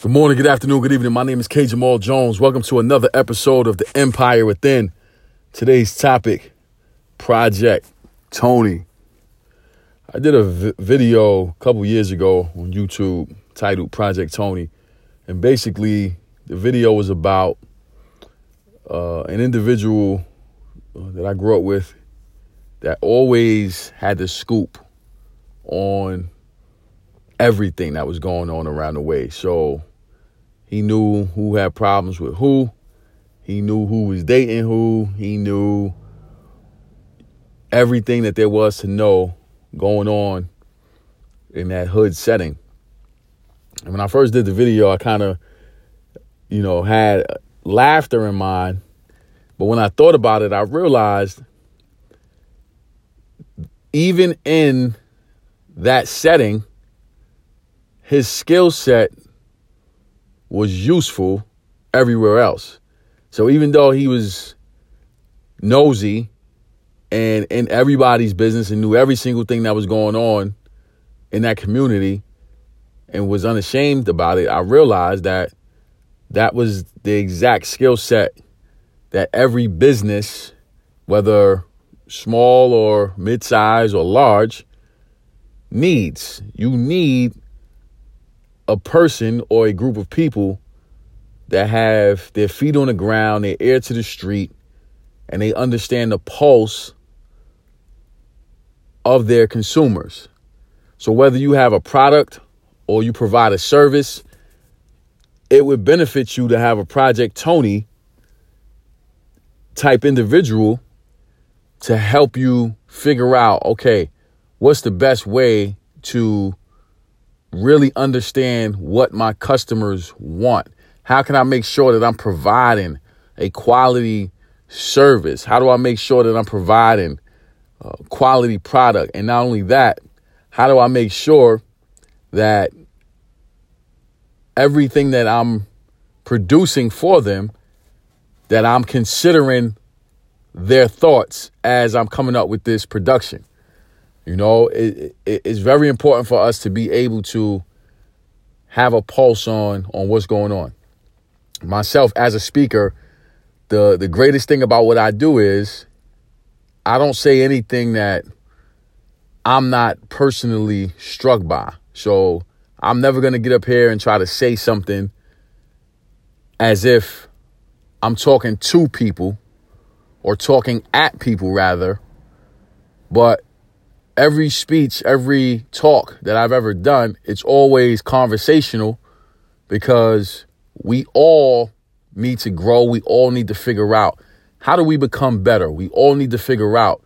Good morning, good afternoon, good evening. My name is K. Jamal Jones. Welcome to another episode of The Empire Within. Today's topic Project Tony. I did a v- video a couple years ago on YouTube titled Project Tony. And basically, the video was about uh, an individual uh, that I grew up with that always had the scoop on everything that was going on around the way. So he knew who had problems with who. He knew who was dating who. He knew everything that there was to know going on in that hood setting. And when I first did the video, I kind of, you know, had laughter in mind. But when I thought about it, I realized even in that setting, his skill set was useful everywhere else. So even though he was nosy and in everybody's business and knew every single thing that was going on in that community and was unashamed about it, I realized that that was the exact skill set that every business, whether small or mid-size or large, needs. You need a person or a group of people that have their feet on the ground, their ear to the street, and they understand the pulse of their consumers. So whether you have a product or you provide a service, it would benefit you to have a Project Tony type individual to help you figure out okay, what's the best way to really understand what my customers want. How can I make sure that I'm providing a quality service? How do I make sure that I'm providing a quality product? And not only that, how do I make sure that everything that I'm producing for them that I'm considering their thoughts as I'm coming up with this production. You know, it, it, it's very important for us to be able to have a pulse on on what's going on. Myself as a speaker, the the greatest thing about what I do is I don't say anything that I'm not personally struck by. So I'm never going to get up here and try to say something as if I'm talking to people or talking at people rather. But every speech, every talk that I've ever done, it's always conversational because we all need to grow. We all need to figure out how do we become better? We all need to figure out,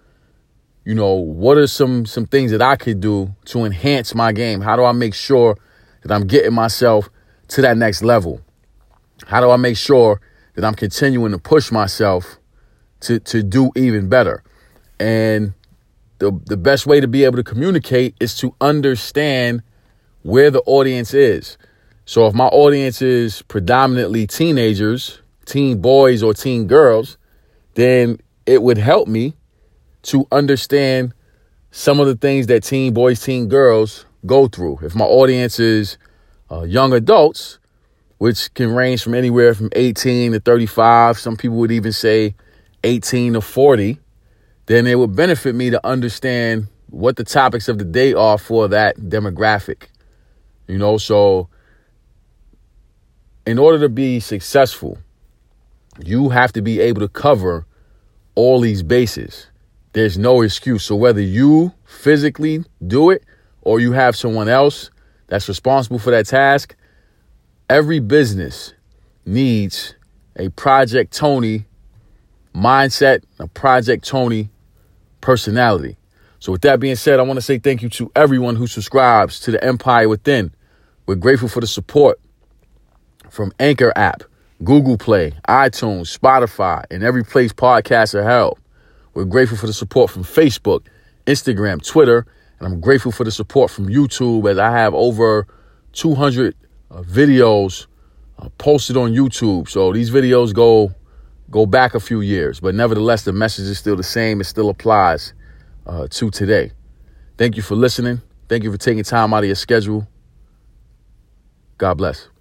you know, what are some some things that I could do to enhance my game? How do I make sure that I'm getting myself to that next level? How do I make sure that I'm continuing to push myself to to do even better? And the the best way to be able to communicate is to understand where the audience is. So if my audience is predominantly teenagers, teen boys or teen girls, then it would help me to understand some of the things that teen boys, teen girls go through. If my audience is uh, young adults, which can range from anywhere from 18 to 35, some people would even say 18 to 40, then it would benefit me to understand what the topics of the day are for that demographic. You know, so in order to be successful, you have to be able to cover all these bases. There's no excuse. So whether you physically do it or you have someone else that's responsible for that task, every business needs a Project Tony mindset, a Project Tony personality. So, with that being said, I want to say thank you to everyone who subscribes to the Empire Within. We're grateful for the support from Anchor app, Google Play, iTunes, Spotify, and every place podcasts are held. We're grateful for the support from Facebook, Instagram, Twitter, and I'm grateful for the support from YouTube as I have over 200 uh, videos uh, posted on YouTube. So these videos go go back a few years, but nevertheless, the message is still the same. It still applies uh, to today. Thank you for listening. Thank you for taking time out of your schedule. God bless.